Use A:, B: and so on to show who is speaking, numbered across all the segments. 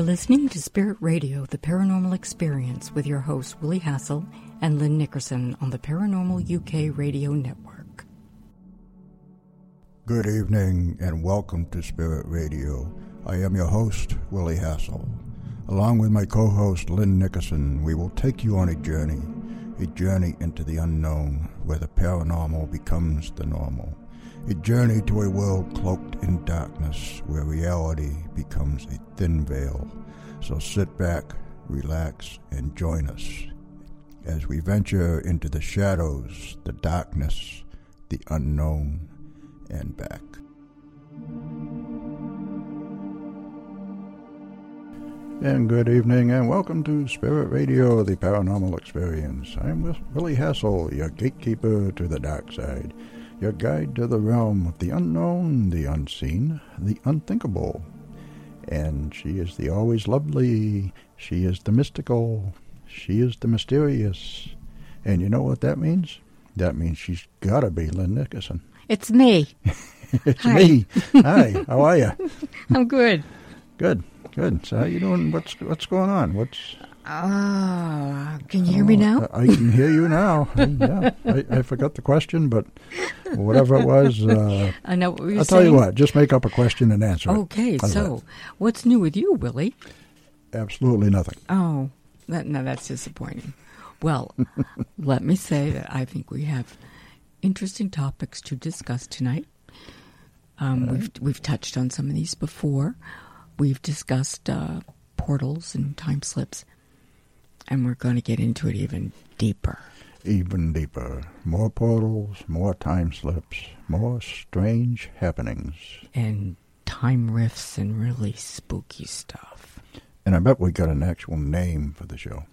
A: Are listening to Spirit Radio, the paranormal experience, with your hosts Willie Hassel and Lynn Nickerson on the Paranormal UK Radio Network.
B: Good evening and welcome to Spirit Radio. I am your host, Willie Hassel. Along with my co host, Lynn Nickerson, we will take you on a journey, a journey into the unknown where the paranormal becomes the normal. A journey to a world cloaked in darkness where reality becomes a thin veil. So sit back, relax, and join us as we venture into the shadows, the darkness, the unknown, and back. And good evening, and welcome to Spirit Radio, the paranormal experience. I'm with Willie Hassel, your gatekeeper to the dark side your guide to the realm of the unknown, the unseen, the unthinkable. And she is the always lovely, she is the mystical, she is the mysterious. And you know what that means? That means she's got to be Lynn Nickerson.
A: It's me.
B: it's Hi. me. Hi, how are you?
A: I'm good.
B: Good, good. So how you doing? What's what's going on? What's
A: Ah, can you hear me now?
B: I can hear you now. yeah, I, I, forgot the question, but whatever it was, uh,
A: I know what
B: I'll
A: saying.
B: tell you what. Just make up a question and answer
A: okay,
B: it.
A: So what's new with you, Willie?
B: Absolutely nothing.
A: Oh, that, no, that's disappointing. Well, let me say that I think we have interesting topics to discuss tonight. Um, right. We've we've touched on some of these before. We've discussed uh, portals and time slips and we're going to get into it even deeper.
B: Even deeper. More portals, more time slips, more strange happenings.
A: And time rifts and really spooky stuff.
B: And I bet we got an actual name for the show.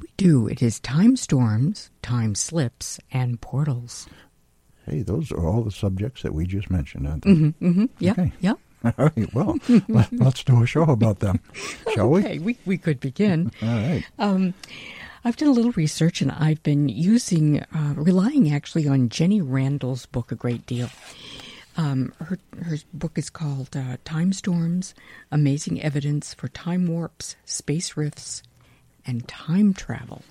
A: We do. It is Time Storms, Time Slips, and Portals.
B: Hey, those are all the subjects that we just mentioned, aren't they?
A: Mm-hmm, mm-hmm. Yeah, okay. yeah.
B: All right. Well, let's do a show about them, shall
A: we? Okay, we we could begin.
B: All right.
A: Um, I've done a little research, and I've been using, uh, relying actually on Jenny Randles' book a great deal. Um, her her book is called uh, Time Storms: Amazing Evidence for Time Warps, Space Rifts, and Time Travel.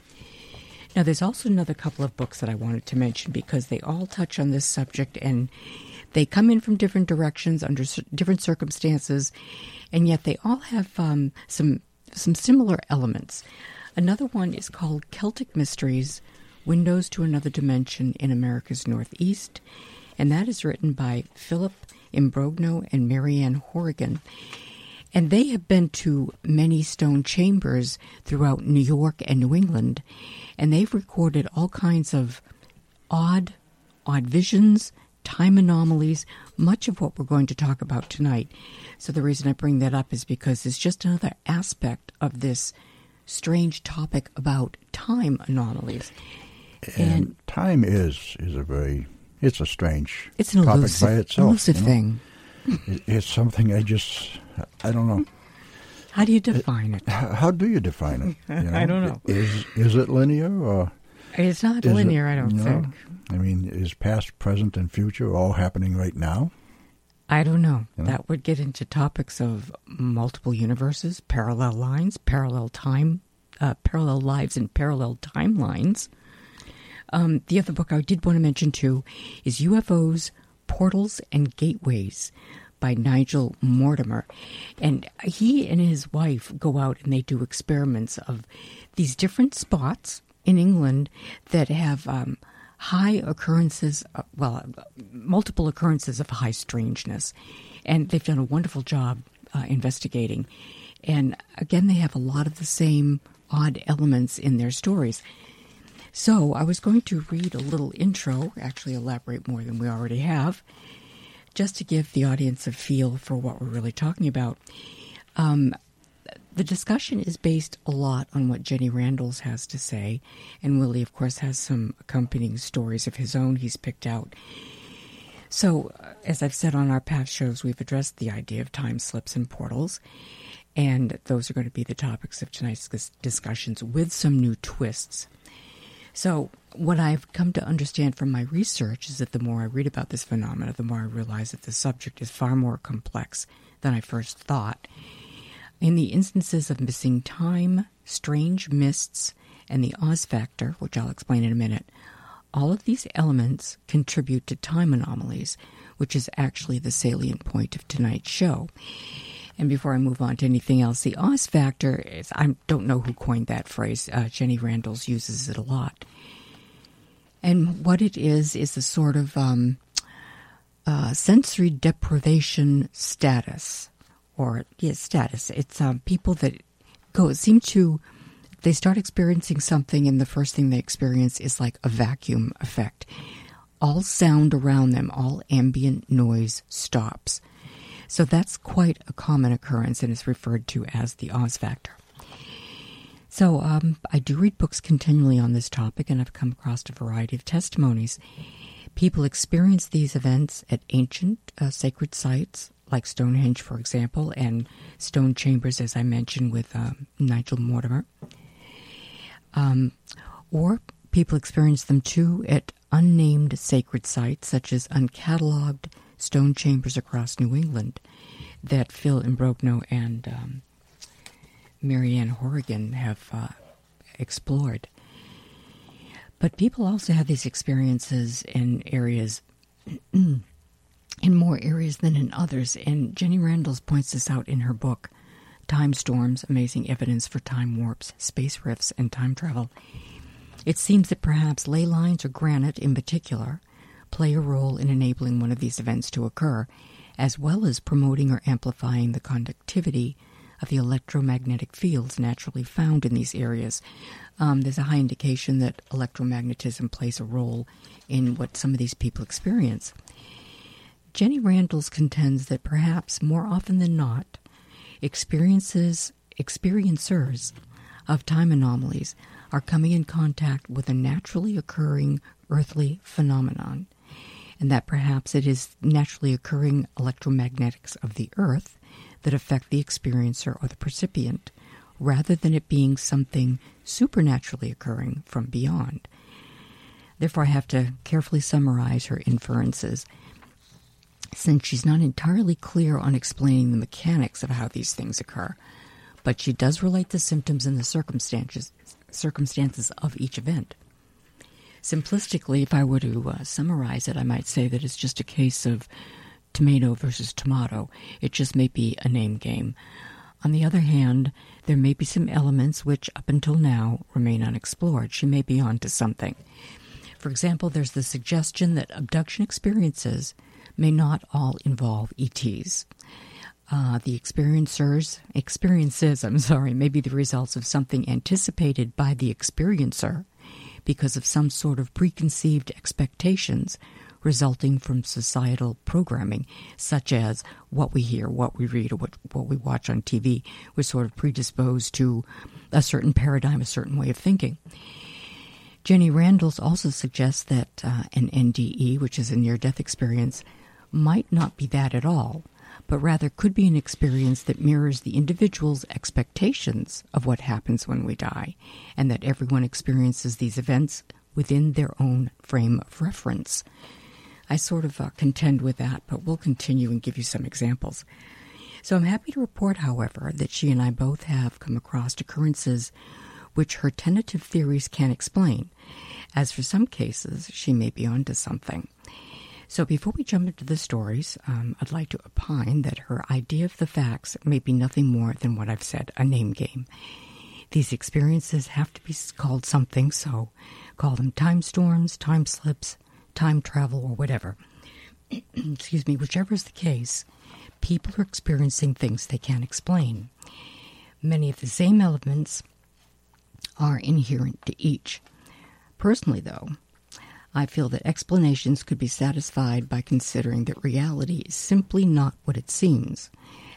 A: Now, there's also another couple of books that I wanted to mention because they all touch on this subject and they come in from different directions under different circumstances, and yet they all have um, some some similar elements. Another one is called Celtic Mysteries: Windows to Another Dimension in America's Northeast, and that is written by Philip Imbrogno and Marianne Horrigan. And they have been to many stone chambers throughout New York and New England, and they've recorded all kinds of odd, odd visions, time anomalies, much of what we're going to talk about tonight. So, the reason I bring that up is because it's just another aspect of this strange topic about time anomalies.
B: And, and time is is a very it's a strange
A: it's an
B: topic
A: elusive,
B: by itself.
A: Elusive
B: you know?
A: thing.
B: it's something I just I don't know.
A: How do you define it?
B: How do you define it? You know?
A: I don't know.
B: Is is it linear or?
A: It's not linear.
B: It,
A: I don't
B: know,
A: think.
B: I mean, is past, present, and future all happening right now?
A: I don't know. You know? That would get into topics of multiple universes, parallel lines, parallel time, uh, parallel lives, and parallel timelines. Um, the other book I did want to mention too is UFOs, Portals, and Gateways by Nigel Mortimer. And he and his wife go out and they do experiments of these different spots in England that have um, high occurrences, uh, well, uh, multiple occurrences of high strangeness. And they've done a wonderful job uh, investigating. And again, they have a lot of the same odd elements in their stories. So I was going to read a little intro, actually elaborate more than we already have, just to give the audience a feel for what we're really talking about. Um, the discussion is based a lot on what Jenny Randles has to say, and Willie, of course, has some accompanying stories of his own he's picked out. So, uh, as I've said on our past shows, we've addressed the idea of time slips and portals, and those are going to be the topics of tonight's discussions with some new twists. So, what I've come to understand from my research is that the more I read about this phenomena, the more I realize that the subject is far more complex than I first thought. In the instances of missing time, strange mists, and the Oz factor, which I'll explain in a minute, all of these elements contribute to time anomalies, which is actually the salient point of tonight's show. And before I move on to anything else, the Oz factor is, I don't know who coined that phrase. Uh, Jenny Randles uses it a lot. And what it is, is a sort of um, uh, sensory deprivation status, or yeah, status. It's um, people that go, seem to, they start experiencing something, and the first thing they experience is like a vacuum effect. All sound around them, all ambient noise stops so that's quite a common occurrence and is referred to as the Oz factor. So um, I do read books continually on this topic, and I've come across a variety of testimonies. People experience these events at ancient uh, sacred sites, like Stonehenge, for example, and stone chambers, as I mentioned with um, Nigel Mortimer. Um, or people experience them too at unnamed sacred sites, such as uncatalogued stone chambers across New England that Phil Imbrogno and um, Marianne Horrigan have uh, explored. But people also have these experiences in areas, in more areas than in others. And Jenny Randles points this out in her book, Time Storms Amazing Evidence for Time Warps, Space Rifts, and Time Travel. It seems that perhaps ley lines or granite in particular play a role in enabling one of these events to occur, as well as promoting or amplifying the conductivity of the electromagnetic fields naturally found in these areas. Um, there's a high indication that electromagnetism plays a role in what some of these people experience. Jenny Randles contends that perhaps more often than not, experiences experiencers of time anomalies are coming in contact with a naturally occurring earthly phenomenon and that perhaps it is naturally occurring electromagnetics of the Earth that affect the experiencer or the percipient, rather than it being something supernaturally occurring from beyond. Therefore, I have to carefully summarize her inferences, since she's not entirely clear on explaining the mechanics of how these things occur, but she does relate the symptoms and the circumstances circumstances of each event simplistically, if I were to uh, summarize it, I might say that it's just a case of tomato versus tomato. It just may be a name game. On the other hand, there may be some elements which, up until now, remain unexplored. She may be onto something. For example, there's the suggestion that abduction experiences may not all involve ETs. Uh, the experiencers experiences, I'm sorry, may be the results of something anticipated by the experiencer because of some sort of preconceived expectations resulting from societal programming, such as what we hear, what we read, or what, what we watch on TV. We're sort of predisposed to a certain paradigm, a certain way of thinking. Jenny Randles also suggests that uh, an NDE, which is a near death experience, might not be that at all, but rather could be an experience that mirrors the individual's expectations of what happens when we die, and that everyone experiences these events within their own frame of reference. I sort of uh, contend with that, but we'll continue and give you some examples. So I'm happy to report, however, that she and I both have come across occurrences which her tentative theories can't explain, as for some cases she may be onto something. So before we jump into the stories, um, I'd like to opine that her idea of the facts may be nothing more than what I've said a name game. These experiences have to be called something, so call them time storms, time slips, time travel, or whatever. Excuse me, whichever is the case, people are experiencing things they can't explain. Many of the same elements are inherent to each. Personally, though, I feel that explanations could be satisfied by considering that reality is simply not what it seems,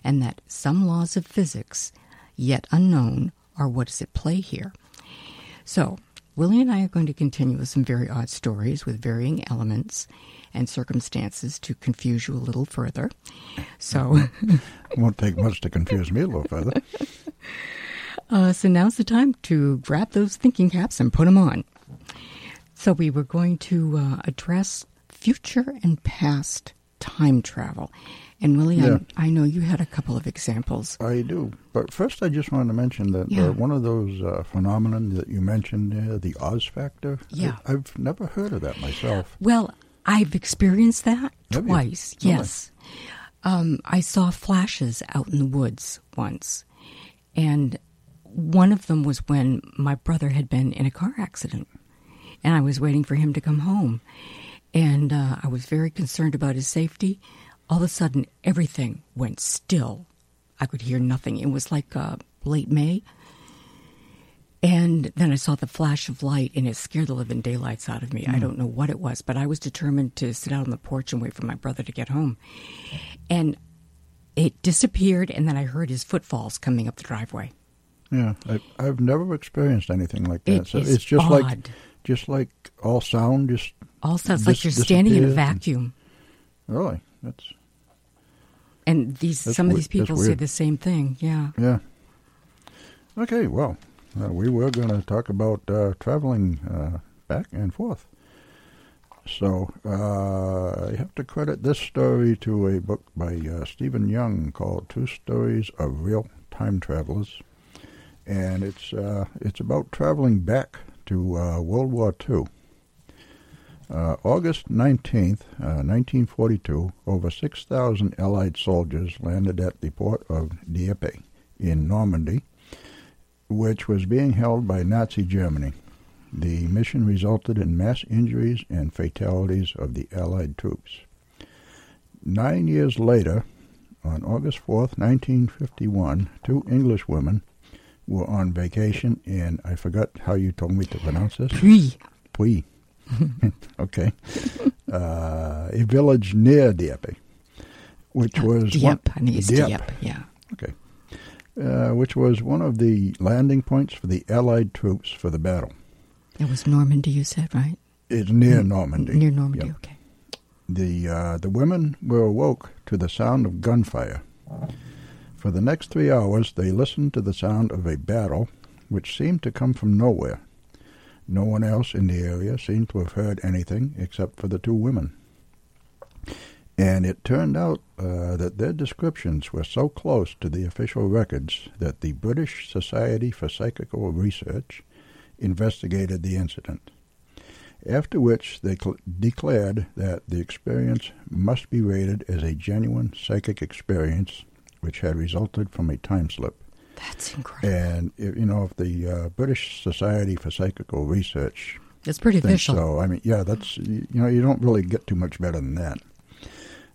A: and that some laws of physics, yet unknown, are what is at play here. So, Willie and I are going to continue with some very odd stories with varying elements and circumstances to confuse you a little further. So,
B: it won't take much to confuse me a little further.
A: Uh, so now's the time to grab those thinking caps and put them on. So, we were going to uh, address future and past time travel. And Willie,
B: Yeah.
A: I, I know you had a couple of examples.
B: I do. But first, I just wanted to mention that
A: Yeah.
B: uh, one of those uh, phenomenon that you mentioned there, the Oz factor.
A: Yeah.
B: I, have never heard of that myself.
A: Well, I've experienced that
B: Have you?
A: twice.
B: Really?
A: Yes. Um, I saw flashes out in the woods once. And one of them was when my brother had been in a car accident. And I was waiting for him to come home. And uh, I was very concerned about his safety. All of a sudden, everything went still. I could hear nothing. It was like uh, late May. And then I saw the flash of light, and it scared the living daylights out of me. I don't know what it was, but I was determined to sit out on the porch and wait for my brother to get home. And it disappeared, and then I heard his footfalls coming up the driveway.
B: Yeah, I, I've never experienced anything like that.
A: It
B: so it's just like
A: odd.
B: Just like all sound. Just
A: All sounds like you're standing in a
B: disappears and-
A: vacuum.
B: really, that's
A: And these
B: That's
A: some of these people say the same thing. Yeah.
B: yeah. Okay, well, uh, we were going to talk about uh, traveling uh, back and forth. So uh, I have to credit this story to a book by uh, Stephen Young called Two Stories of Real Time Travelers, and it's uh, it's about traveling back to uh, World War II. Uh, August 19th, uh, 1942, over 6,000 Allied soldiers landed at the port of Dieppe in Normandy, which was being held by Nazi Germany. The mission resulted in mass injuries and fatalities of the Allied troops. Nine years later, on August 4th, 1951, two English women were on vacation and I forgot how you told me to pronounce this.
A: Puis,
B: Puy. okay. Uh, a village near Dieppe, which
A: uh,
B: was
A: Dieppe. It's
B: Dieppe.
A: Dieppe. Yeah.
B: Okay. Uh, which was one of the landing points for the Allied troops for the battle.
A: It was Normandy, you said, right?
B: It's near Normandy.
A: Near Normandy,
B: Yep.
A: okay.
B: The uh, the women were awoke to the sound of gunfire. For the next three hours, they listened to the sound of a battle, which seemed to come from nowhere. No one else in the area seemed to have heard anything except for the two women. And it turned out uh, that their descriptions were so close to the official records that the British Society for Psychical Research investigated the incident after which they cl- declared that the experience must be rated as a genuine psychic experience which had resulted from a time slip.
A: That's incredible.
B: And, you know, if the uh, British Society for Psychical Research
A: It's pretty official.
B: so, I mean, yeah, that's, you know, you don't really get too much better than that.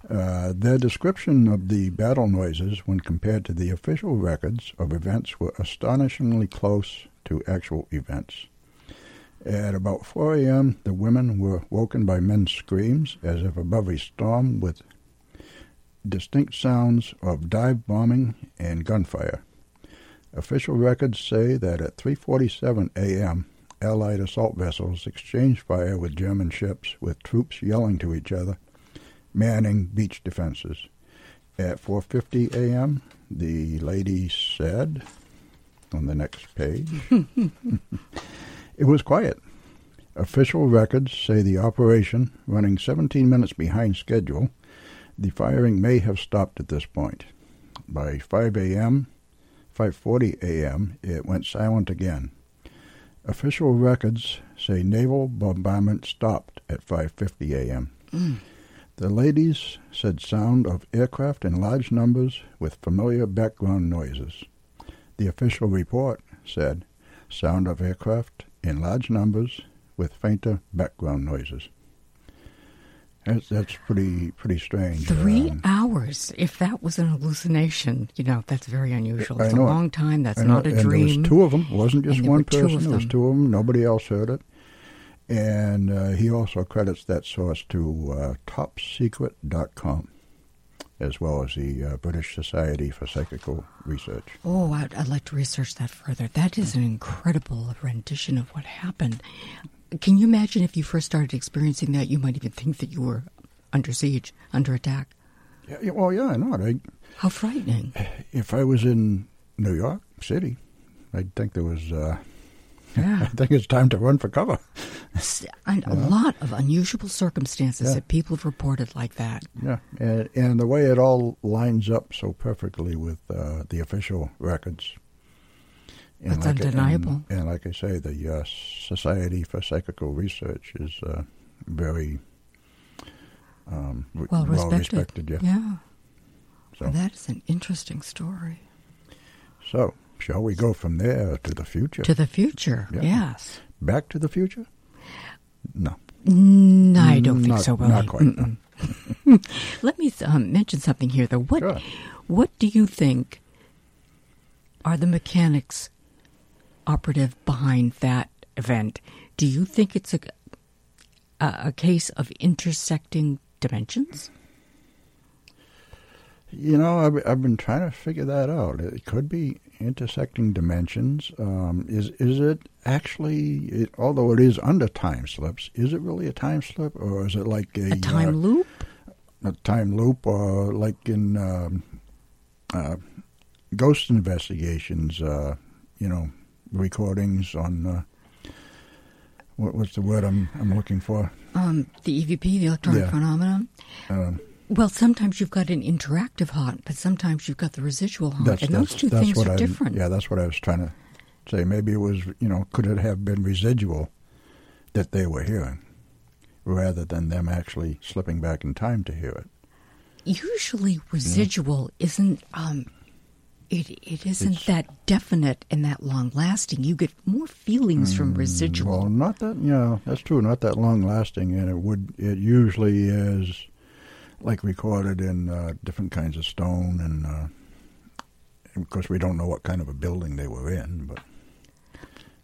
B: Uh, their description of the battle noises when compared to the official records of events were astonishingly close to actual events. At about 4 a.m., the women were woken by men's screams as if above a storm with distinct sounds of dive bombing and gunfire. Official records say that at 3:47 a.m., Allied assault vessels exchanged fire with German ships, with troops yelling to each other, manning beach defenses. At 4:50 a.m., the lady said, on the next page, it was quiet. Official records say the operation, running 17 minutes behind schedule, the firing may have stopped at this point. By 5 a.m., 5:40 a.m., it went silent again. Official records say naval bombardment stopped at 5:50 a.m. Mm. The ladies said sound of aircraft in large numbers with familiar background noises. The official report said sound of aircraft in large numbers with fainter background noises. That's, that's pretty pretty strange.
A: Three
B: Um,
A: hours. If that was an hallucination, you know, that's very unusual. It's a
B: know it.
A: long time. That's not a
B: and There
A: dream.
B: was two of them. It wasn't just one person. There was two of them. Nobody else heard it. And uh, he also credits that source to uh, topsecret.com, as well as the uh, British Society for Psychical Research.
A: Oh, I'd, I'd like to research that further. That is an incredible rendition of what happened. Can you imagine if you first started experiencing that? You might even think that you were under siege, under attack.
B: Yeah, yeah, well, yeah, I know. I,
A: How frightening.
B: if I was in New York City, I'd think there was. Uh, I think it's time to run for cover.
A: A lot of unusual circumstances that people have reported like that.
B: Yeah, and, and the way it all lines up so perfectly with uh, the official records. And
A: That's
B: like I-
A: undeniable.
B: and, and like I say, the uh, Society for Psychical Research is uh, very um,
A: Well respected.
B: respected. Yeah.
A: Yeah.
B: So,
A: Well, that is an interesting story.
B: so, shall we go from there to the future?
A: To the future,
B: Yeah.
A: yes.
B: Back to the future? No.
A: Mm, I don't think
B: Not-
A: so, Willie.
B: not quite, no.
A: Let me um, mention something here, though. What
B: Sure.
A: What do you think are the mechanics operative behind that event? Do you think it's a a, a case of intersecting dimensions?
B: You know, I've, I've been trying to figure that out. It could be intersecting dimensions. Um, is is it actually, it, although it is under time slips, is it really a time slip, or is it like a,
A: A time
B: uh,
A: loop?
B: a time loop, or like in um, uh, ghost investigations? Uh, you know, recordings on. Uh, what, what's the word I'm I'm looking for?
A: Um, the EVP, the electronic
B: Yeah.
A: phenomenon.
B: Um,
A: Well, sometimes you've got an interactive haunt, but sometimes you've got the residual haunt,
B: That's,
A: and those two things are
B: I,
A: different.
B: Yeah, that's what I was trying to say. Maybe it was, you know, could it have been residual that they were hearing rather than them actually slipping back in time to hear it?
A: Usually, residual isn't. Um, it it isn't
B: It's-
A: that definite and that long lasting. You get more feelings from residual.
B: Mm, Well, not that, you know, that's true, not that long lasting, and it would, it usually is like recorded in uh, different kinds of stone, and uh, of course, we don't know what kind of a building they were in, but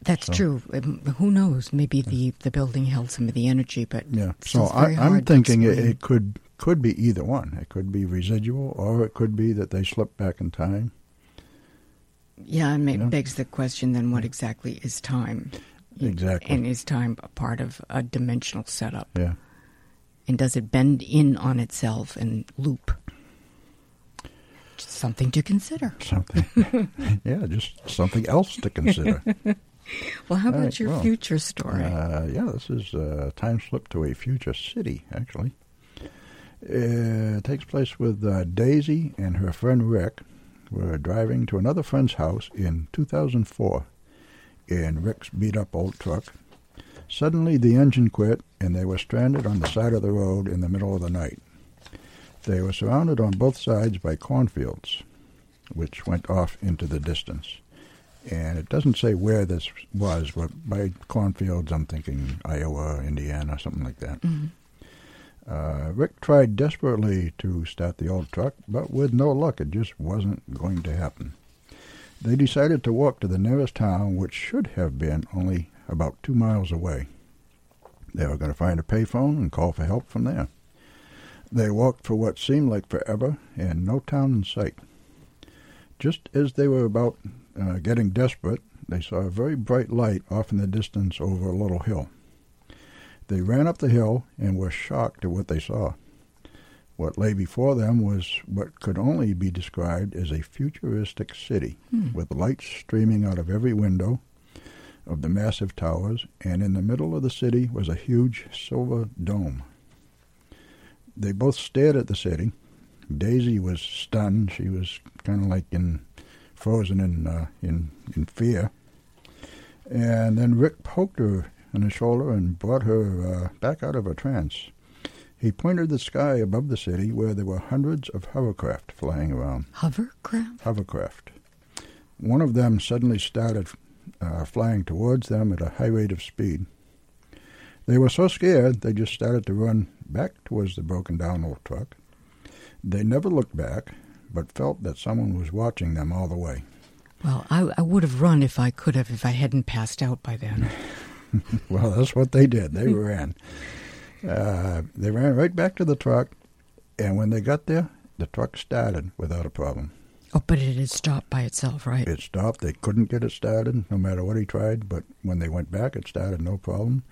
A: That's
B: So-
A: true. Um, who knows? Maybe the, the building held some of the energy, but
B: Yeah. So I, I'm thinking it, it could could be either one. It could be residual, or it could be that they slipped back in time.
A: yeah, and it
B: Yeah.
A: begs the question: then, what exactly is time?
B: Exactly.
A: And is time a part of a dimensional setup?
B: Yeah.
A: And does it bend in on itself and loop? Just something to consider.
B: Something. yeah, just something else to consider.
A: Well, how about
B: right,
A: your
B: well,
A: future story?
B: Uh, yeah, this is a time slip to a future city, actually. It takes place with uh, Daisy and her friend Rick who were driving to another friend's house in 2004 in Rick's beat up old truck. Suddenly, the engine quit and they were stranded on the side of the road in the middle of the night. They were surrounded on both sides by cornfields, which went off into the distance and it doesn't say where this was, but by cornfields, I'm thinking Iowa, Indiana, something like that.
A: Mhm.
B: Uh, Rick tried desperately to start the old truck, but with no luck, it just wasn't going to happen. They decided to walk to the nearest town, which should have been only about two miles away. They were going to find a payphone and call for help from there. They walked for what seemed like forever, and no town in sight. Just as they were about uh, getting desperate, they saw a very bright light off in the distance over a little hill. They ran up the hill and were shocked at what they saw. What lay before them was what could only be described as a futuristic city,
A: Hmm.
B: with lights streaming out of every window of the massive towers, and in the middle of the city was a huge silver dome. They both stared at the city. Daisy was stunned. She was kind of like in frozen in uh, in in fear. And then Rick poked her on the shoulder and brought her uh, back out of her trance. He pointed the sky above the city where there were hundreds of hovercraft flying around.
A: Hovercraft?
B: Hovercraft. One of them suddenly started uh, flying towards them at a high rate of speed. They were so scared they just started to run back towards the broken down old truck. They never looked back, but felt that someone was watching them all the way.
A: Well, I, I would have run if I could have, if I hadn't passed out by then.
B: Well, that's what they did. They ran. Uh, they ran right back to the truck, and when they got there, the truck started without a problem.
A: Oh, but it had stopped by itself, right?
B: It stopped. They couldn't get it started, no matter what he tried. But when they went back, it started no problem.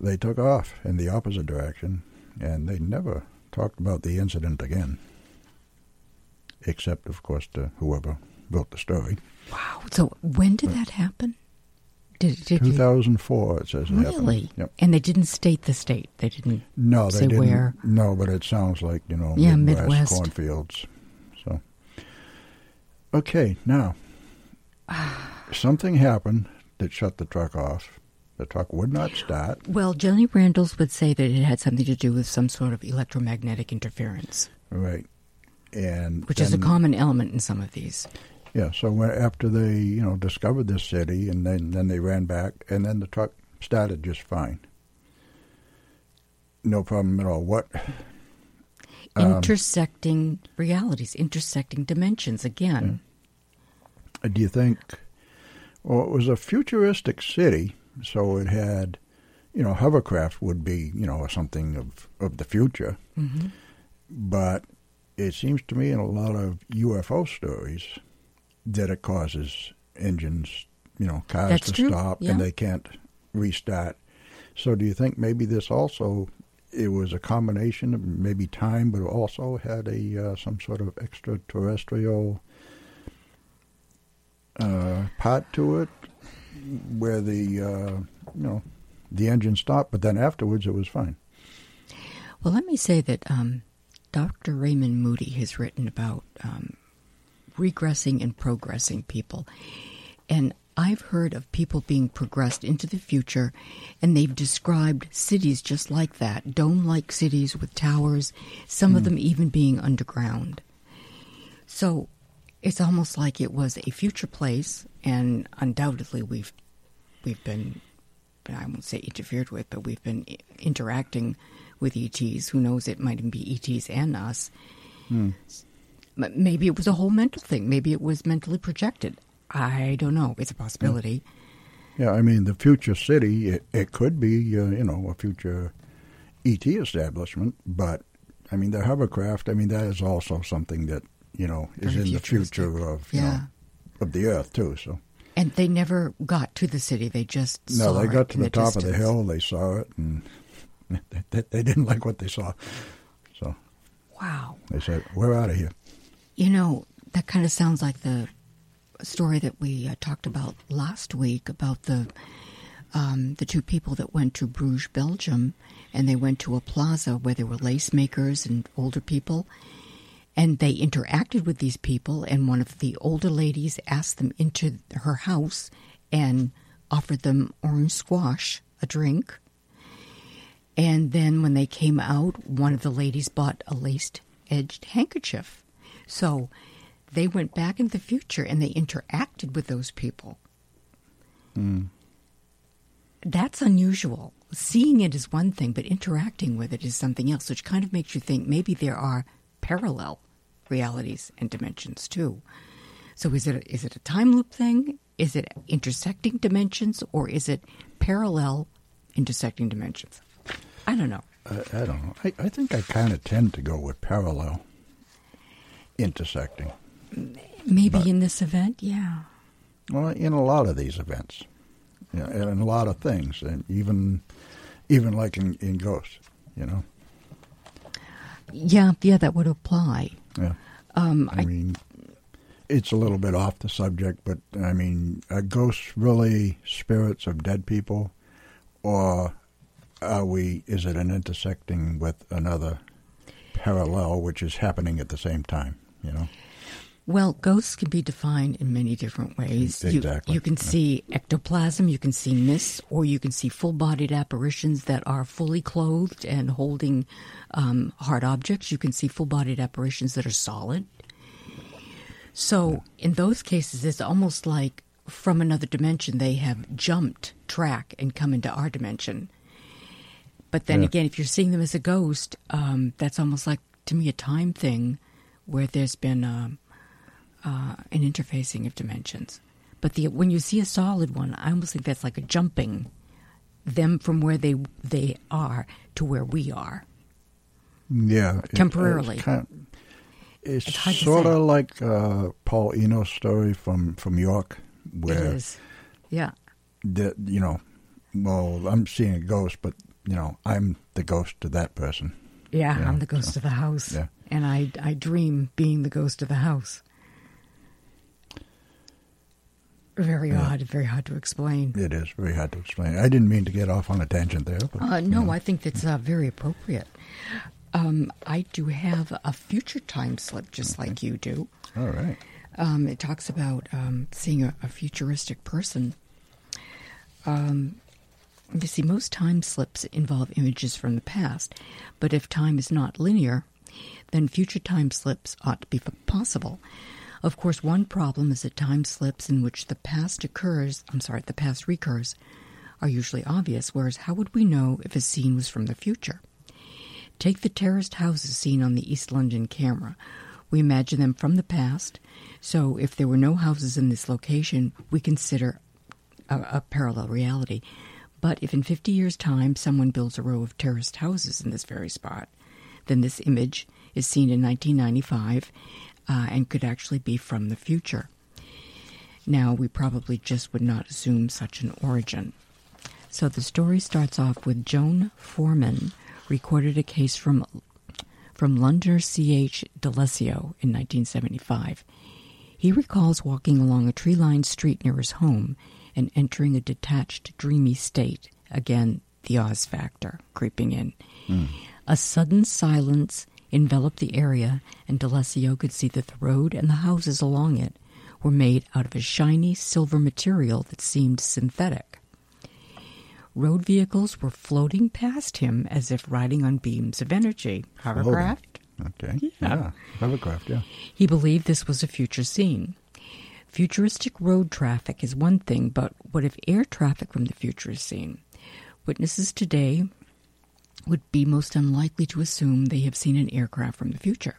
B: They took off in the opposite direction, and they never talked about the incident again. Except, of course, to whoever wrote the story.
A: Wow. So when did that happen? Did, did
B: 2004, it says it
A: you
B: happened.
A: really?
B: Yep.
A: And they didn't state the state. They didn't.
B: No, they
A: say
B: didn't.
A: where.
B: No, but it sounds like you know
A: Yeah,
B: Midwest,
A: Midwest.
B: cornfields. So, okay, now something happened that shut the truck off. The truck would not start.
A: Well, Jenny Randles would say that it had something to do with some sort of electromagnetic interference,
B: Right, and
A: which is a common element in some of these.
B: Yeah, so after they, you know, discovered this city, and then then they ran back, and then the truck started just fine. No problem at all. What? Um,
A: intersecting realities, intersecting dimensions again.
B: uh, do you think? Well, it was a futuristic city, so it had, you know, hovercraft would be, you know, something of of the future.
A: hmm
B: But it seems to me in a lot of UFO stories that it causes engines, you know, cars
A: That's
B: to
A: true,
B: stop
A: yeah.
B: and they can't restart. So do you think maybe this also it was a combination of maybe time, but also had a uh, some sort of extraterrestrial uh, part to it, where the uh, you know the engine stopped, but then afterwards it was fine.
A: Well, let me say that um, Dr. Raymond Moody has written about um, regressing and progressing people. And I've heard of people being progressed into the future, and they've described cities just like that dome like cities with towers, some of them even being underground. So it's almost like it was a future place, and undoubtedly we've we've been I won't say interfered with, but we've been interacting with ETs. Who knows? It might even be ETs and us. M- Maybe it was a whole mental thing. Maybe it was mentally projected. I don't know. It's a possibility.
B: Yeah, I mean the future city. It, it could be, uh, you know, a future ET establishment, but I mean the hovercraft. I mean that is also something that you know is in the future of you
A: Yeah.
B: know of the Earth too. So
A: And they never got to the city. They just
B: no, they got to
A: in
B: the, top of the hill. They saw it, and they, they didn't like what they saw. So
A: Wow.
B: they said, "We're out of here."
A: You know, that kind of sounds like the story that we uh, talked about last week about the um, the two people that went to Bruges, Belgium, and they went to a plaza where there were lace makers and older people, and they interacted with these people. And one of the older ladies asked them into her house and offered them orange squash, a drink. And then when they came out, one of the ladies bought a laced edged handkerchief. So they went back in the future and they interacted with those people. That's unusual. Seeing it is one thing, but interacting with it is something else, which kind of makes you think maybe there are parallel realities and dimensions too. So is it is it a time loop thing? Is it intersecting dimensions, or is it parallel intersecting dimensions? I don't know.
B: I, I don't know. I, I think I kind of tend to go with parallel intersecting.
A: Maybe
B: But-
A: in this event, yeah.
B: Well, in a lot of these events, you know, and in a lot of things, and even even like in, in Ghost, you know.
A: Yeah, yeah, that would apply.
B: Yeah.
A: Um,
B: I
A: I,
B: mean, it's a little bit off the subject, but I mean, are ghosts really spirits of dead people, or are we? Is it an intersecting with another parallel, which is happening at the same time? You know.
A: well, ghosts can be defined in many different ways. You-
B: Exactly,
A: You, can
B: yeah.
A: see ectoplasm, you can see mists, or you can see full bodied apparitions that are fully clothed and holding um, hard objects. You can see full bodied apparitions that are solid. So, in those cases, it's almost like from another dimension, they have jumped track and come into our dimension. But then
B: Yeah.
A: again, if you're seeing them as a ghost, um, that's almost like to me a time thing, where there's been um, uh, an interfacing of dimensions. But the when you see a solid one, I almost think that's like a jumping them from where they they are to where we are.
B: Yeah,
A: Temporarily.
B: It's, it's,
A: It's
B: sort of like uh, Paul Eno's story from from York, where
A: It is, yeah.
B: that you know, well, I'm seeing a ghost, but you know, I'm the ghost of that person.
A: Yeah,
B: Yeah,
A: I'm the ghost
B: so-
A: of the house,
B: yeah.
A: and I I dream being the ghost of the house. Very
B: Yeah.
A: odd, very hard to explain.
B: It is very hard to explain. I didn't mean to get off on a tangent there. But,
A: Uh, no,
B: you know.
A: I think that's uh, very appropriate. Um, I do have a future time slip, just like you do.
B: All right.
A: Um, it talks about um, seeing a, a futuristic person. Um, you see, most time slips involve images from the past, but if time is not linear, then future time slips ought to be possible. Of course, one problem is that time slips in which the past occurs, I'm sorry, the past recurs, are usually obvious, whereas how would we know if a scene was from the future? Take the terraced houses seen on the East London camera. We imagine them from the past, so if there were no houses in this location, we consider a, a parallel reality. But if in 50 years' time someone builds a row of terraced houses in this very spot, then this image is seen in 1995 uh, and could actually be from the future. Now, we probably just would not assume such an origin. So the story starts off with Joan Forman recorded a case from from Londoner C.H. D'Alessio in 1975. He recalls walking along a tree-lined street near his home and entering a detached, dreamy state. Again, the Oz factor creeping in. Hmm. A sudden silence enveloped the area, and D'Alessio could see that the road and the houses along it were made out of a shiny silver material that seemed synthetic. Road vehicles were floating past him as if riding on beams of energy. Hovercraft?
B: Okay.
A: Yeah.
B: Yeah. Hovercraft, yeah.
A: He believed this was a future scene. Futuristic road traffic is one thing, but what if air traffic from the future is seen? Witnesses today would be most unlikely to assume they have seen an aircraft from the future.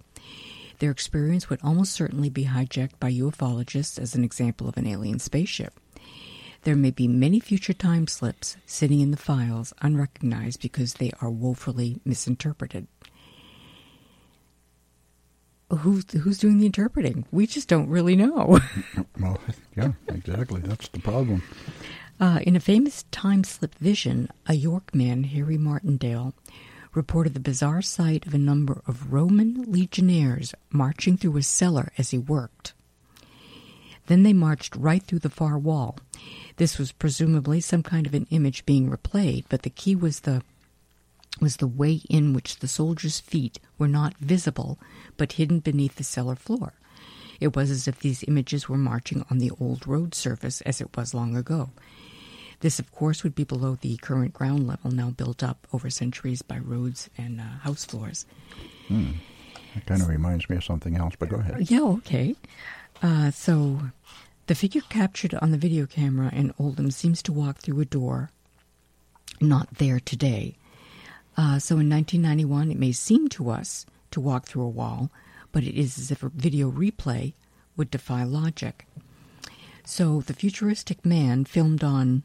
A: Their experience would almost certainly be hijacked by ufologists as an example of an alien spaceship. There may be many future time slips sitting in the files unrecognized because they are woefully misinterpreted. Who's, who's doing the interpreting? We just don't really know.
B: Well, yeah, exactly. That's the problem.
A: Uh, in a famous time slip vision, a York man, Harry Martindale, reported the bizarre sight of a number of Roman legionnaires marching through a cellar as he worked. Then they marched right through the far wall. This was presumably some kind of an image being replayed, but the key was the was the way in which the soldiers' feet were not visible but hidden beneath the cellar floor. It was as if these images were marching on the old road surface as it was long ago. This, of course, would be below the current ground level now built up over centuries by roads and uh, house floors.
B: It kind of reminds me of something else, but go ahead.
A: Yeah, okay. Uh, so the figure captured on the video camera in Oldham seems to walk through a door not there today. Uh, so in 1991, it may seem to us to walk through a wall, but it is as if a video replay would defy logic. So the futuristic man filmed on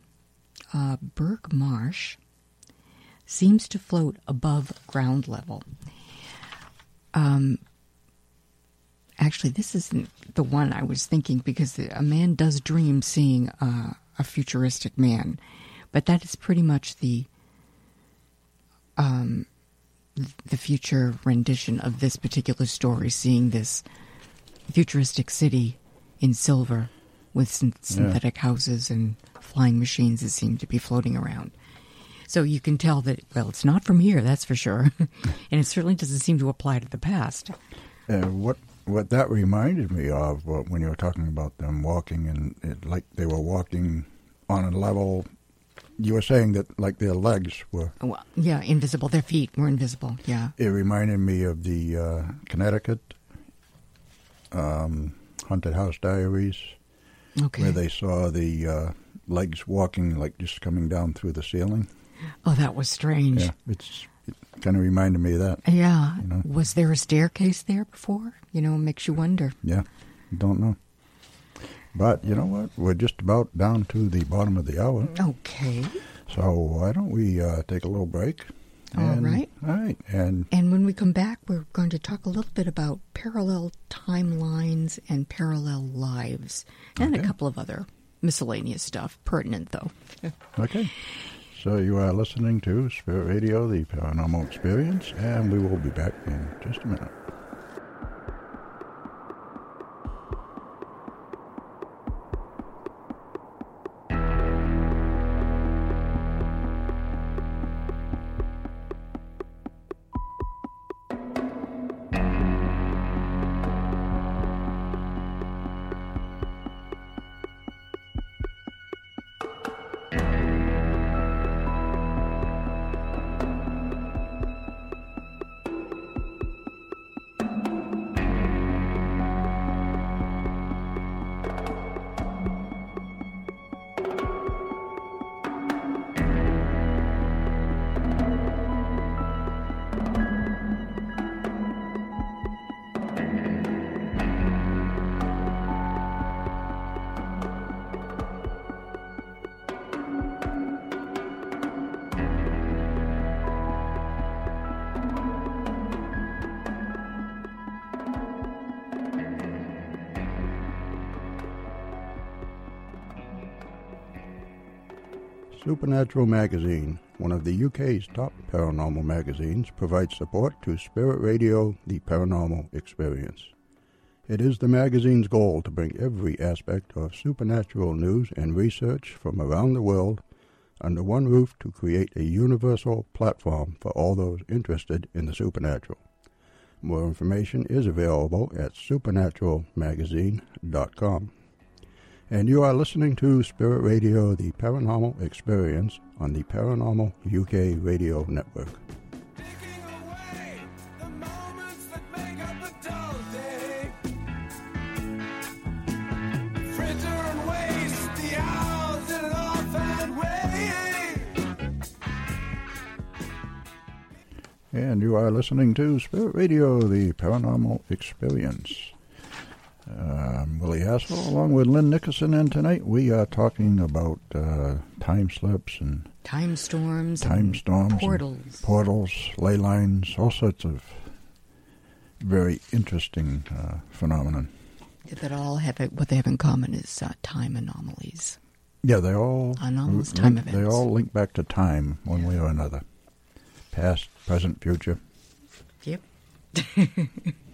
A: uh, Berg Marsh seems to float above ground level. Um, actually, this isn't the one I was thinking because a man does dream seeing uh, a futuristic man, but that is pretty much the um, the future rendition of this particular story, seeing this futuristic city in silver with syn- synthetic houses and flying machines that seem to be floating around. So you can tell that, well, it's not from here, that's for sure. and it certainly doesn't seem to apply to the past.
B: Uh, what what that reminded me of uh, when you were talking about them walking and it, like they were walking on a level. You were saying that like their legs were.
A: Well, yeah, invisible. Their feet were invisible. Yeah.
B: It reminded me of the uh, Connecticut um, haunted house diaries,
A: Okay.
B: where they saw the uh, legs walking like just coming down through the ceiling.
A: oh, that was strange.
B: Yeah, it's it kind of reminded me of that.
A: Yeah.
B: You know.
A: Was there a staircase there before? You know, it makes you wonder.
B: Yeah, don't know. But you know what? We're just about down to the bottom of the hour.
A: Okay.
B: So why don't we uh, take a little break?
A: All
B: And-
A: right.
B: All right. And
A: And when we come back, we're going to talk a little bit about parallel timelines and parallel lives and a couple of other miscellaneous stuff. Pertinent, though.
B: okay. So you are listening to Spirit Radio, the Paranormal Experience, and we will be back in just a minute. Supernatural Magazine, one of the UK's top paranormal magazines, provides support to Spirit Radio The Paranormal Experience. It is the magazine's goal to bring every aspect of supernatural news and research from around the world under one roof to create a universal platform for all those interested in the supernatural. More information is available at supernaturalmagazine.com. And you are listening to Spirit Radio, the paranormal experience on the Paranormal UK Radio Network. And you are listening to Spirit Radio, the paranormal experience. I'm Willie Hassel along with Lynn Nickerson, and tonight we are talking about uh, time slips and
A: time storms,
B: time storms,
A: portals,
B: portals, ley lines, all sorts of very interesting uh, phenomenon.
A: That all have it, what they have in common is uh, time anomalies.
B: Yeah, they all
A: anomalous time
B: link,
A: events.
B: They all link back to time one way or another, past, present, future.
A: Yep.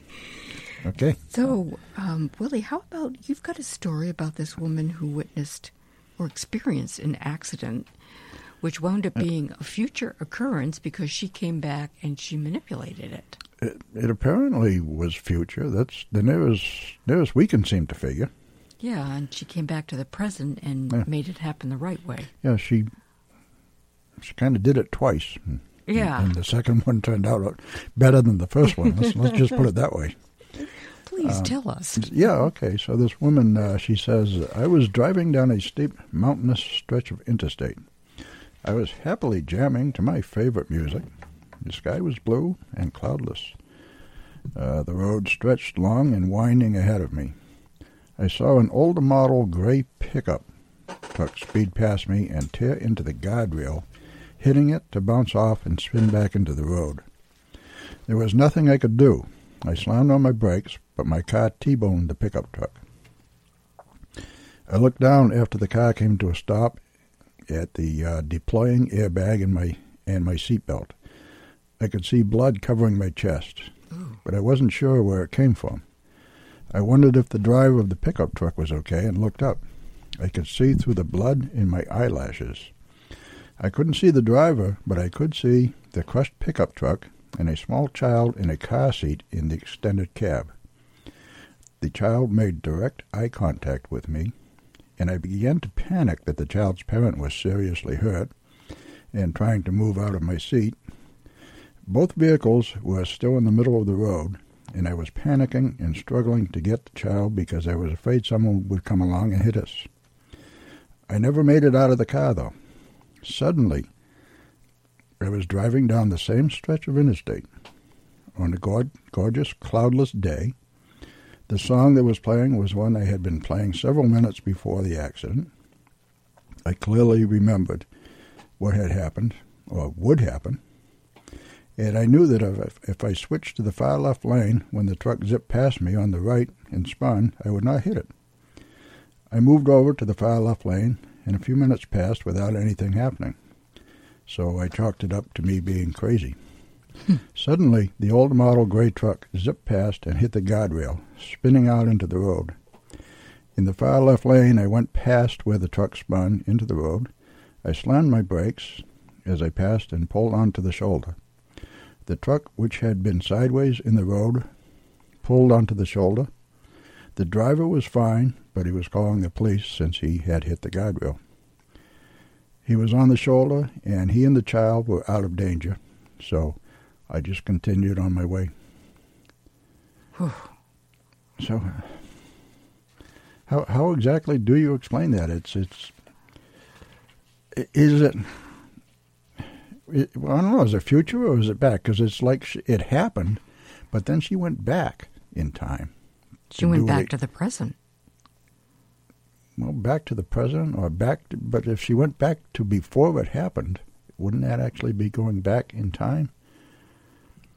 B: Okay.
A: So, um, Willie, how about you've got a story about this woman who witnessed or experienced an accident which wound up uh, being a future occurrence because she came back and she manipulated it.
B: It, it apparently was future. That's the nearest nearest we can seem to figure.
A: Yeah, and she came back to the present and yeah. made it happen the right way.
B: Yeah, she she kind of did it twice.
A: Yeah,
B: and the second one turned out better than the first one. Let's, let's just put it that way.
A: Please um, tell us.
B: Yeah, okay. So this woman, uh, she says, I was driving down a steep mountainous stretch of interstate. I was happily jamming to my favorite music. The sky was blue and cloudless. Uh, the road stretched long and winding ahead of me. I saw an older model gray pickup truck speed past me and tear into the guardrail, hitting it to bounce off and spin back into the road. There was nothing I could do. I slammed on my brakes, but my car T-boned the pickup truck. I looked down after the car came to a stop at the uh, deploying airbag and my and my seatbelt. I could see blood covering my chest, but I wasn't sure where it came from. I wondered if the driver of the pickup truck was okay and looked up. I could see through the blood in my eyelashes. I couldn't see the driver, but I could see the crushed pickup truck and a small child in a car seat in the extended cab. The child made direct eye contact with me, and I began to panic that the child's parent was seriously hurt and trying to move out of my seat. Both vehicles were still in the middle of the road, and I was panicking and struggling to get the child because I was afraid someone would come along and hit us. I never made it out of the car, though. Suddenly, I was driving down the same stretch of interstate on a gorgeous, cloudless day. The song that was playing was one they had been playing several minutes before the accident. I clearly remembered what had happened, or would happen, and I knew that if, if I switched to the far left lane when the truck zipped past me on the right and spun, I would not hit it. I moved over to the far left lane, and a few minutes passed without anything happening so I chalked it up to me being crazy. Hmm. Suddenly, the old model gray truck zipped past and hit the guardrail, spinning out into the road. In the far left lane, I went past where the truck spun into the road. I slammed my brakes as I passed and pulled onto the shoulder. The truck, which had been sideways in the road, pulled onto the shoulder. The driver was fine, but he was calling the police since he had hit the guardrail. He was on the shoulder, and he and the child were out of danger. So I just continued on my way. So, how how exactly do you explain that? It's it's is it, it well, I don't know. Is it future or is it back? Because it's like she, it happened, but then she went back in time.
A: She went back it, to the present
B: well, back to the present or back, to, but if she went back to before it happened, wouldn't that actually be going back in time?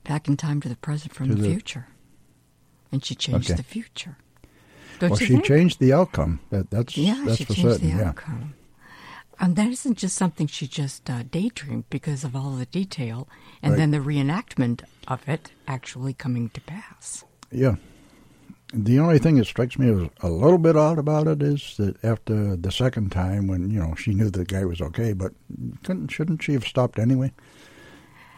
A: Back in time to the present from the, the, future. And she changed okay. the future. Don't
B: well,
A: she
B: think? changed the outcome. That, that's
A: yeah,
B: that's
A: she
B: for
A: changed
B: certain.
A: the
B: yeah.
A: outcome. And that isn't just something she just uh, daydreamed because of all the detail and
B: Right.
A: then the reenactment of it actually coming to pass.
B: Yeah. The only thing that strikes me as a little bit odd about it is that after the second time, when you know she knew the guy was okay, but couldn't shouldn't she have stopped anyway?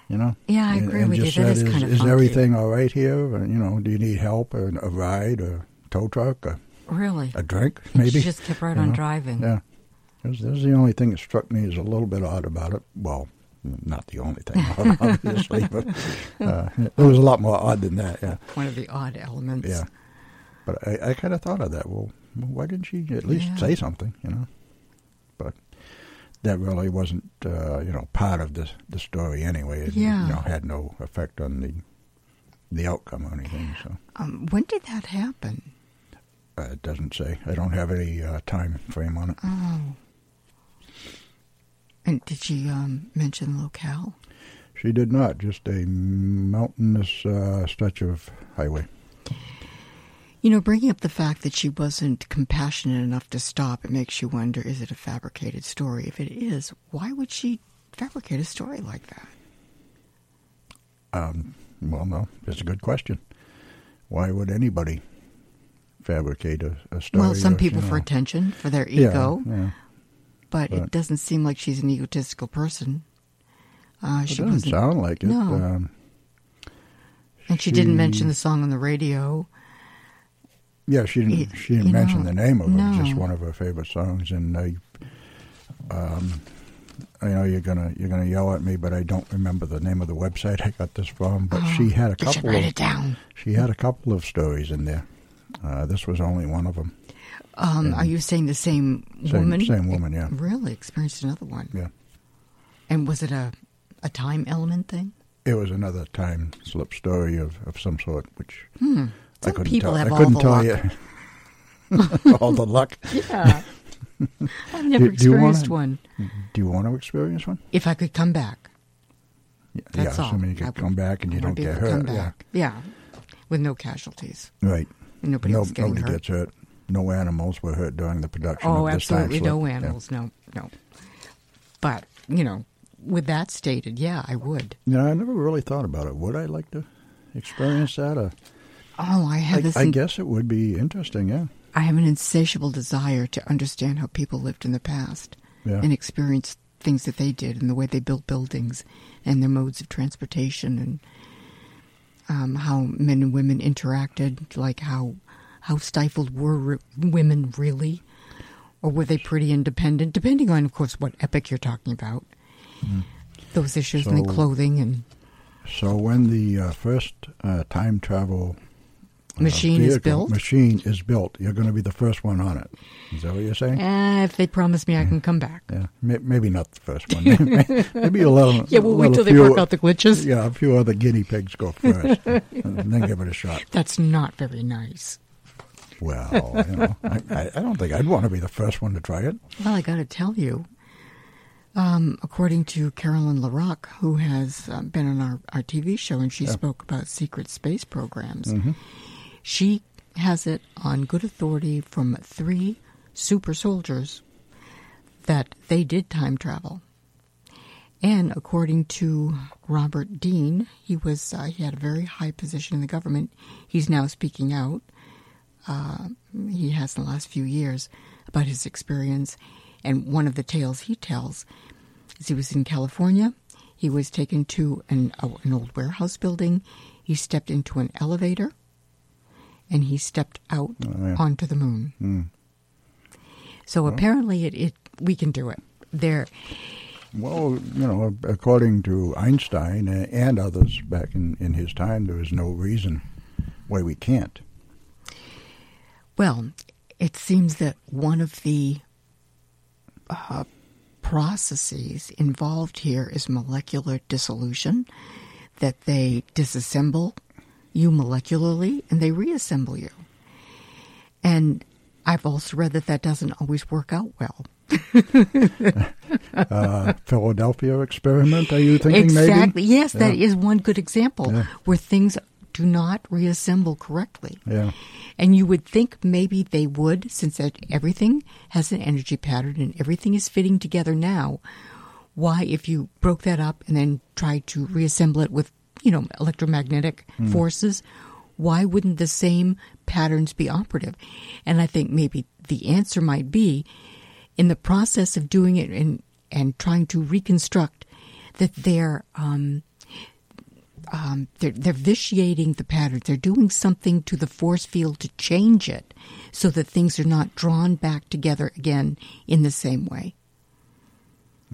B: You know.
A: Yeah, I
B: And-
A: agree
B: and
A: with you.
B: just
A: That
B: said,
A: is
B: is,
A: kind of
B: is
A: funky.
B: everything all right here? Or, you know, do you need help or a ride or tow truck or
A: Really?
B: a drink?
A: And
B: Maybe.
A: She just kept right
B: you
A: on
B: know?
A: driving.
B: Yeah. That's, that's the only thing that struck me as a little bit odd about it. Well, not the only thing, obviously, but uh, there was a lot more odd than that. Yeah.
A: One of the odd elements.
B: Yeah. But I, I kind of thought of that. Well, why didn't she at least
A: Yeah.
B: say something, you know? That really wasn't, uh, you know, part of the the story anyway. It,
A: Yeah.
B: You know, had no effect on the the outcome or anything. So
A: Um, when did that happen?
B: uh, it doesn't say. I don't have any uh, time frame on it.
A: Oh. And did she um, mention locale?
B: She did not. Just a mountainous uh, stretch of highway.
A: You know, bringing up the fact that she wasn't compassionate enough to stop, it makes you wonder is it a fabricated story? If it is, why would she fabricate a story like that?
B: Um, well, no, that's a good question. Why would anybody fabricate a, a story?
A: well, some
B: or,
A: people
B: you
A: for attention, for their ego,
B: yeah.
A: but, it doesn't seem like she's an egotistical person. Uh,
B: It
A: she
B: doesn't sound like it.
A: No.
B: Um,
A: and she, didn't mention the song on the radio.
B: Yeah, she didn't.
A: It-
B: she didn't
A: you
B: mention
A: know,
B: the name of it. It was just one of her favorite songs, and I, um, I know you're gonna you're gonna yell at me, but I don't remember the name of the website I got this from. But
A: Oh,
B: she had a couple
A: write
B: of
A: it down.
B: she had a couple of stories in there. Uh, this was only one of them.
A: Um. Are you saying the same,
B: Same-
A: woman?
B: same woman, yeah.
A: Really experienced another one.
B: Yeah,
A: And was it a a time element thing?
B: it was another time slip story of, of some sort, which
A: Hmm.
B: I couldn't
A: people
B: tell.
A: have
B: I
A: all
B: couldn't
A: the
B: tell
A: luck.
B: you all the luck.
A: Yeah. I've never
B: Do- do wanna-
A: experienced one.
B: Do you want to experience one?
A: If I could come back,
B: Yeah,
A: that's
B: yeah,
A: all.
B: assuming you
A: I
B: can
A: would-
B: come back and you don't get
A: come
B: hurt. Yeah.
A: Yeah. With no casualties.
B: right.
A: Nobody
B: No,
A: getting
B: nobody
A: hurt.
B: gets hurt. No animals were hurt during the production
A: Oh,
B: of this
A: absolutely no
B: Yeah.
A: animals. No, no. But, you know, with that stated, yeah, I would.
B: Yeah, I never really thought about it. Would I like to experience that? Or,
A: Oh, I
B: I,
A: have this.
B: I
A: in-
B: guess it would be interesting. Yeah,
A: I have an insatiable desire to understand how people lived in the past
B: yeah.
A: and experience things that they did and the way they built buildings and their modes of transportation and um, how men and women interacted, like how how stifled were re- women really, or were they pretty independent? Depending on, of course, what epic you're talking about. Those issues and the clothing and
B: So when the uh, first uh, time travel
A: Machine is built?
B: machine is built, you're going to be the first one on it. Is that what you're saying?
A: eh, if they promise me I can come back.
B: Yeah, maybe not the first one. Maybe, a little.
A: Yeah, we'll wait till they work out the glitches.
B: Yeah, a few other guinea pigs go first, and then give it a shot.
A: That's not very nice.
B: Well, you know, I, I, don't think I'd want to be the first one to try it.
A: Well, I got to tell you, um, according to Carolyn LaRock, who has uh, been on our, our TV show and she
B: Yeah.
A: spoke about secret space programs,
B: Mhm.
A: She has it on good authority from three super soldiers that they did time travel. And according to Robert Dean, he was uh, he had a very high position in the government. He's now speaking out. Uh, he has in the last few years about his experience. And one of the tales he tells is he was in California. He was taken to an, a, an old warehouse building. He stepped into an elevator, and he stepped out
B: Oh, yeah.
A: onto the moon.
B: Hmm.
A: So apparently, it, it we can do it. There,
B: Well, you know, according to Einstein and others back in, in his time, there was no reason why we can't.
A: Well, it seems that one of the uh, processes involved here is molecular dissolution, that they disassemble you molecularly and they reassemble you. And I've also read that that doesn't always work out well.
B: Uh, Philadelphia experiment, are you thinking maybe
A: exactly.
B: maybe?
A: Yes, that
B: Yeah.
A: is one good example
B: Yeah.
A: where things do not reassemble correctly.
B: Yeah.
A: And you would think maybe they would, since that everything has an energy pattern and everything is fitting together now. Why, if you broke that up and then tried to reassemble it with, you know, electromagnetic forces, why wouldn't the same patterns be operative? And I think maybe the answer might be in the process of doing it and, and trying to reconstruct that they're, um, um, they're, they're vitiating the patterns. They're doing something to the force field to change it so that things are not drawn back together again in the same way.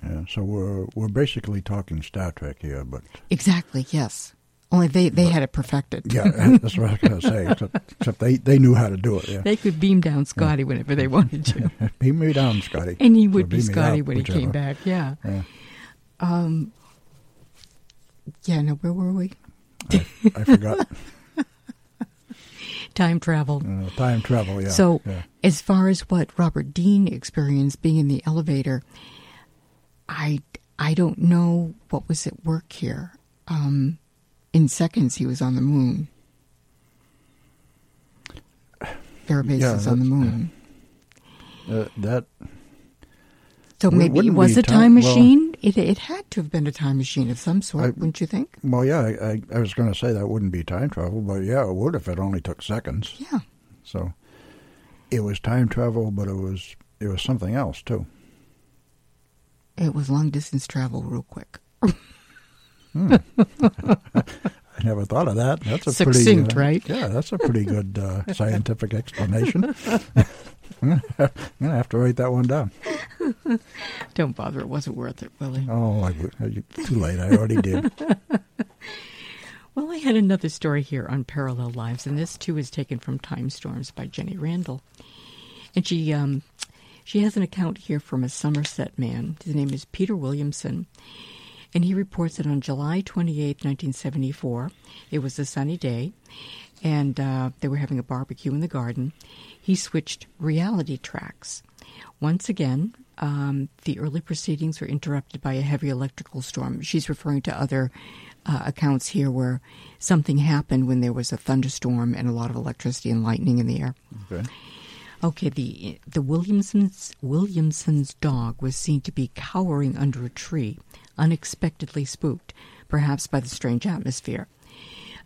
B: Yeah. So we're we're basically talking Star Trek here, but
A: Exactly, yes. Only they, they had it perfected.
B: yeah, that's what I was going to say. Except, except they they knew how to do it. Yeah.
A: They could beam down Scotty whenever they wanted to.
B: Beam me down, Scotty.
A: And he
B: Or
A: would be Scotty
B: up,
A: when he came back, yeah.
B: Yeah.
A: Um, yeah, no, where were we?
B: I forgot.
A: Time travel.
B: Uh, time travel. Yeah.
A: So,
B: yeah.
A: as far as what Robert Dean experienced being in the elevator, I I don't know what was at work here. Um, in seconds, he was on the moon. There are bases
B: Yeah,
A: on the moon.
B: Uh, that
A: So maybe it was a
B: ti-
A: time
B: well-
A: machine. it it had to have been a time machine of some sort,
B: I-
A: wouldn't you think?
B: well, yeah. I, I, I was going to say that wouldn't be time travel, but yeah, it would if it only took seconds.
A: Yeah.
B: So it was time travel, but it was it was something else too.
A: It was long distance travel, real quick.
B: I never thought of that. That's a
A: Succinct,
B: pretty, uh,
A: right?
B: Yeah, that's a pretty good uh, scientific explanation. I'm going to have to write that one down.
A: Don't bother; it wasn't worth it, Willie.
B: Oh, I, too late. I already did.
A: Well, I had another story here on Parallel Lives, and this too is taken from Time Storms by Jenny Randles. And she um, she has an account here from a Somerset man. His name is Peter Williamson. And he reports that on July 28, 1974, it was a sunny day, and uh, they were having a barbecue in the garden. He switched reality tracks. Once again, um, the early proceedings were interrupted by a heavy electrical storm. She's referring to other uh, accounts here where something happened when there was a thunderstorm and a lot of electricity and lightning in the air.
B: Okay.
A: Okay, the the Williamsons Williamson's dog was seen to be cowering under a tree, unexpectedly spooked, perhaps by the strange atmosphere.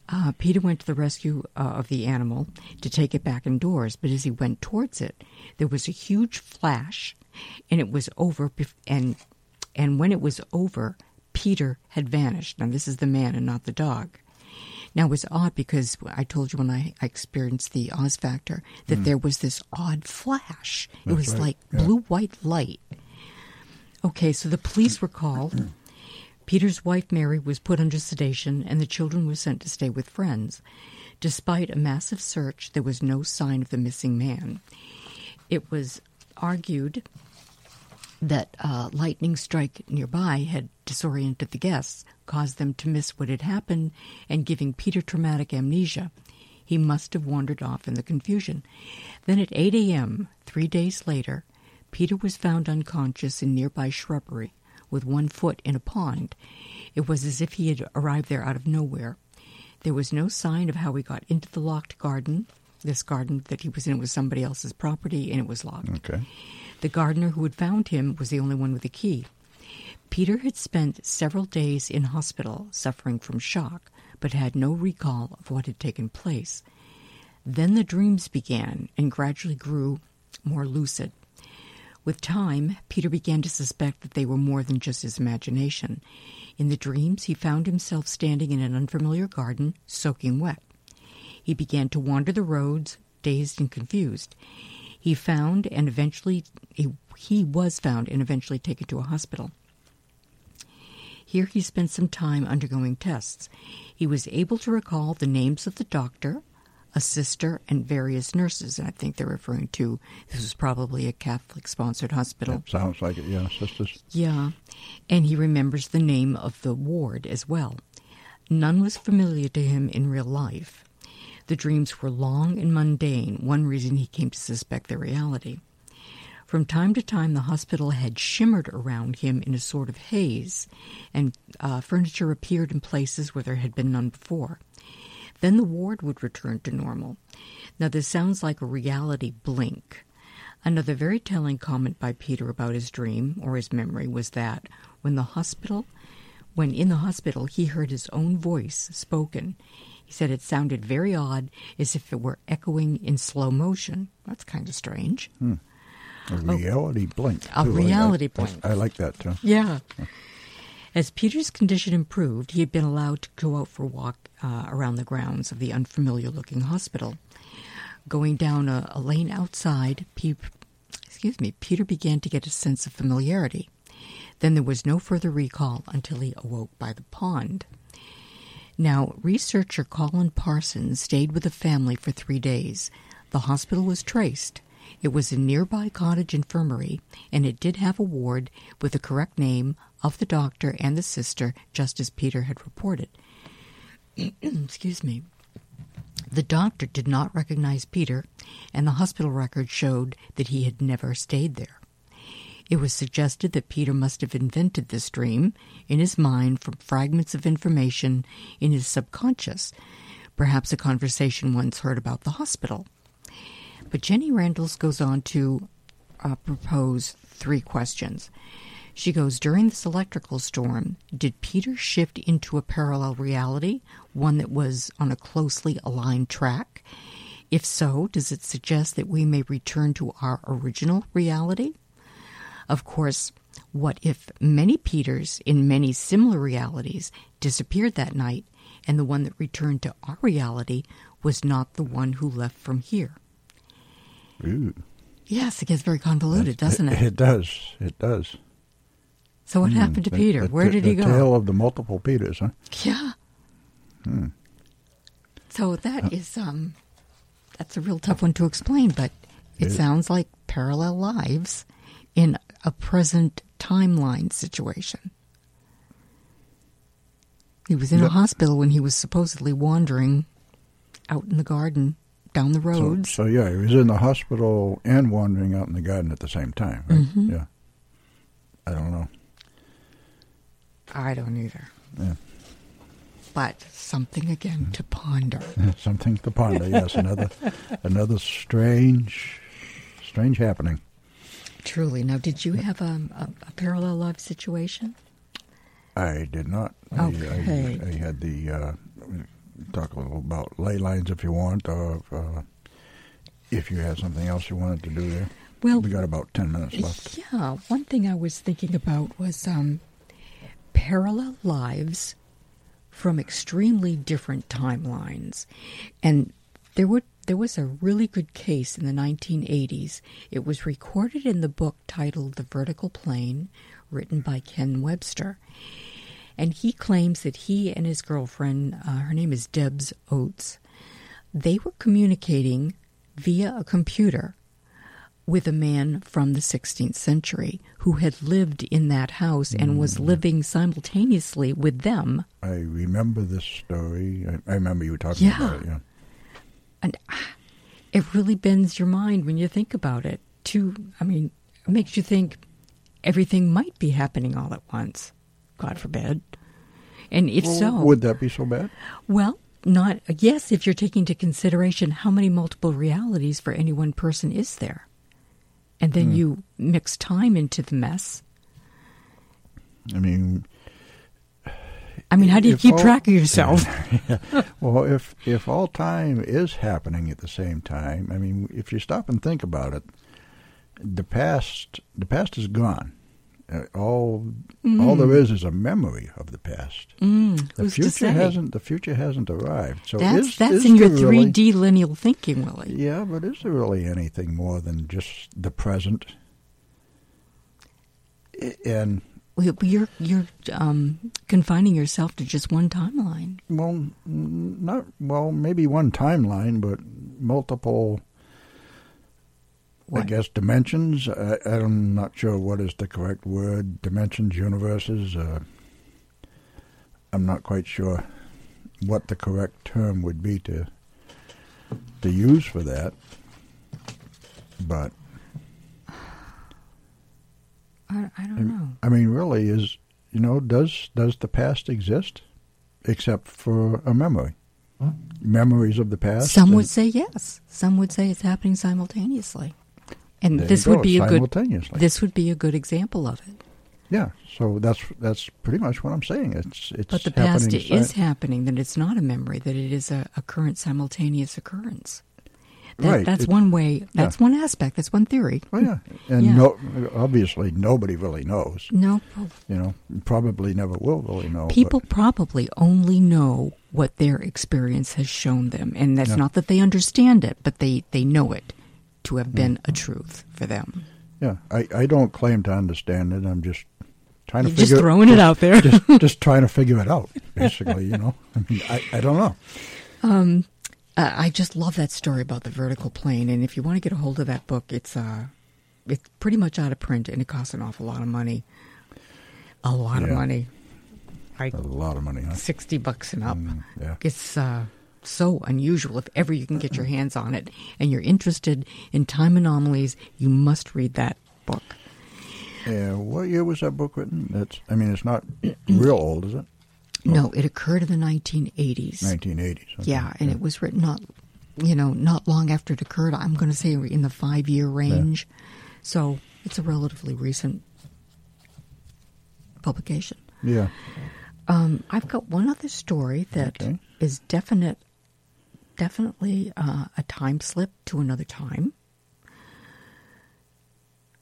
A: Uh, Peter went to the rescue uh, of the animal to take it back indoors, but as he went towards it, there was a huge flash, and it was over. Bef- and and when it was over, Peter had vanished. Now this is the man and not the dog. Now it was odd because I told you when I, I experienced the Oz factor that mm. there was this odd flash. it was
B: right,
A: like
B: yeah.
A: blue white light. Okay, so the police were called. Mm. Peter's wife Mary was put under sedation, and the children were sent to stay with friends. Despite a massive search, there was no sign of the missing man. It was argued that a lightning strike nearby had disoriented the guests, caused them to miss what had happened, and giving Peter traumatic amnesia. He must have wandered off in the confusion. Then at 8 a.m., three days later, Peter was found unconscious in nearby shrubbery with one foot in a pond. It was as if he had arrived there out of nowhere. There was no sign of how he got into the locked garden. This garden that he was in was somebody else's property and it was locked.
B: Okay.
A: The gardener who had found him was the only one with a key. Peter had spent several days in hospital suffering from shock, but had no recall of what had taken place. Then the dreams began and gradually grew more lucid. With time, Peter began to suspect that they were more than just his imagination. In the dreams, he found himself standing in an unfamiliar garden, soaking wet. He began to wander the roads, dazed and confused. He found and eventually he, he was found and eventually taken to a hospital. Here he spent some time undergoing tests. He was able to recall the names of the doctor, a sister, and various nurses. And I think they're referring to this was probably a Catholic sponsored hospital.
B: Sounds like it. Yeah, sisters.
A: Yeah, and he remembers the name of the ward as well. None was familiar to him in real life. The dreams were long and mundane, one reason he came to suspect their reality. From time to time, the hospital had shimmered around him in a sort of haze, and uh, furniture appeared in places where there had been none before. Then the ward would return to normal. Now, this sounds like a reality blink. Another very telling comment by Peter about his dream or his memory was that when the hospital when in the hospital he heard his own voice spoken. He said it sounded very odd, as if it were echoing in slow motion. That's kind of strange.
B: Hmm. A reality oh, blink.
A: A reality I, blink.
B: I, I, like that too.
A: Yeah. As Peter's condition improved, he had been allowed to go out for a walk uh, around the grounds of the unfamiliar looking hospital. Going down a, a lane outside, Pe- excuse me, Peter began to get a sense of familiarity. Then there was no further recall until he awoke by the pond. Now, researcher Colin Parsons stayed with the family for three days. The hospital was traced. It was a nearby cottage infirmary, and it did have a ward with the correct name of the doctor and the sister, just as Peter had reported. Excuse me. The doctor did not recognize Peter, and the hospital record showed that he had never stayed there. It was suggested that Peter must have invented this dream in his mind from fragments of information in his subconscious, perhaps a conversation once heard about the hospital. But Jenny Randles goes on to uh, propose three questions. She goes, During this electrical storm, did Peter shift into a parallel reality, one that was on a closely aligned track? If so, does it suggest that we may return to our original reality? Of course, what if many Peters in many similar realities disappeared that night, and the one that returned to our reality was not the one who left from here?
B: Ooh.
A: Yes, it gets very convoluted, doesn't it?
B: It does. It does.
A: So what mm, happened to the, Peter?
B: The,
A: Where
B: the,
A: did he
B: go?
A: The
B: tale of the multiple Peters, huh?
A: Yeah.
B: Hmm.
A: So that is um, that's a real tough one to explain, but it, it sounds like parallel lives in a present timeline situation. He was in a hospital when he was supposedly wandering out in the garden down the road.
B: So, so, yeah, he was in the hospital and wandering out in the garden at the same time, right?
A: Mm-hmm.
B: Yeah. I don't know.
A: I don't either.
B: Yeah.
A: But something again to ponder.
B: something to ponder. Yes, another another strange, strange happening.
A: Truly. Now, did you have um, a, a parallel life situation?
B: I did not.
A: Okay.
B: I, I, I had the uh, talk a little about ley lines if you want, or uh, if you had something else you wanted to do there.
A: Well,
B: we got about ten minutes left.
A: Yeah, one thing I was thinking about was um, parallel lives from extremely different timelines, and there would there was a really good case in the 1980s. It was recorded in the book titled The Vertical Plane, written by Ken Webster. And he claims that he and his girlfriend, uh, her name is Debs Oakes, they were communicating via a computer with a man from the 16th century who had lived in that house and was mm. living simultaneously with them.
B: I remember this story. I, I remember you talking
A: yeah.
B: about it. Yeah
A: and it really bends your mind when you think about it. Too, I mean, it makes you think everything might be happening all at once. God forbid. And if
B: well,
A: so,
B: would that be so bad?
A: Well, not yes. If you're taking into consideration how many multiple realities for any one person is there, and then hmm. you mix time into the mess.
B: I mean,
A: I mean, how do you keep all, track of yourself?
B: Well, if if all time is happening at the same time, I mean, if you stop and think about it, the past the past is gone. Uh, all mm. all there is is a memory of the past.
A: Mm.
B: The
A: Who's
B: future hasn't the future hasn't arrived. So
A: that's
B: is,
A: that's
B: is
A: in your three
B: really,
A: D lineal thinking, Willie.
B: Yeah, but is there really anything more than just the present? And
A: you're you're um, confining yourself to just one timeline.
B: Well, not well, maybe one timeline, but multiple. What? I guess dimensions. I, am not sure what is the correct word. Dimensions, universes. Uh, I'm not quite sure what the correct term would be to to use for that. But
A: I, I don't know. I
B: mean, really, is you know, does does the past exist, except for a memory? memories of the past.
A: Some would say yes. Some would say it's happening simultaneously. And
B: There
A: this
B: you
A: would be a good this would be a good example of it.
B: yeah, so that's that's pretty much what I'm saying. It's it's
A: But the past
B: happening si-
A: is happening, that it's not a memory, that it is a, a current simultaneous occurrence. That,
B: Right,
A: That's
B: it-
A: one way, that's one aspect, that's one theory.
B: Oh yeah, and
A: Yeah.
B: no, obviously nobody really knows.
A: No,
B: You know, probably never will really know. but-
A: people probably only know what their experience has shown them. And that's
B: Yeah.
A: not that they understand it, but they, they know it to have mm. been a truth for them.
B: yeah, I, I don't claim to understand it. I'm just trying to
A: You're
B: figure
A: just throwing it out there.
B: just just trying to figure it out. Basically, you know, I mean, I, I don't know.
A: Um, Uh, I just love that story about the vertical plane, and if you want to get a hold of that book, it's uh, it's pretty much out of print, and it costs an awful lot of money. A lot of money, like
B: A lot of money, huh?
A: sixty bucks and up.
B: Mm, yeah.
A: It's uh, so unusual. If ever you can get your hands on it, and you're interested in time anomalies, you must read that book.
B: Yeah, what year was that book written? That's, I mean, it's not real old, is it?
A: No, it occurred in the 1980s.
B: 1980s. okay.
A: Yeah, and it was written not, you know, not long after it occurred. I'm going to say in the five year range. So it's a relatively recent publication.
B: Yeah.
A: Um, I've got one other story that is
B: Okay.
A: definite, definitely uh, a time slip to another time.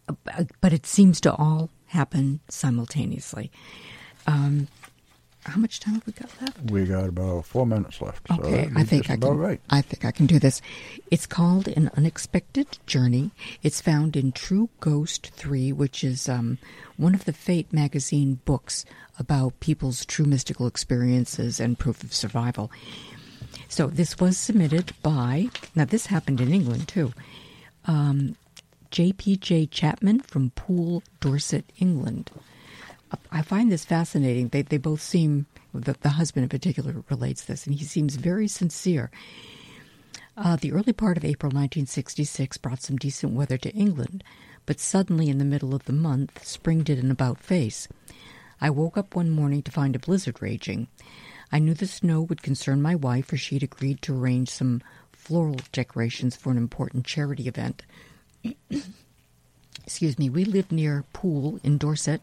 A: Uh, But it seems to all happen simultaneously. Um, how much time have we got left?
B: We got about four minutes left. so
A: Okay, I think I can.
B: right.
A: I think I can do this. It's called An Unexpected Journey. It's found in True Ghost Three, which is um, one of the Fate magazine books about people's true mystical experiences and proof of survival. So this was submitted by. Now this happened in England too. Um, J.P.J. Chapman from Poole, Dorset, England. I find this fascinating. They they both seem the, the husband in particular relates this, and he seems very sincere. Uh, the early part of April 1966 brought some decent weather to England, but suddenly in the middle of the month, spring did an about face. I woke up one morning to find a blizzard raging. I knew the snow would concern my wife, for she'd agreed to arrange some floral decorations for an important charity event. Excuse me, we lived near Poole in Dorset,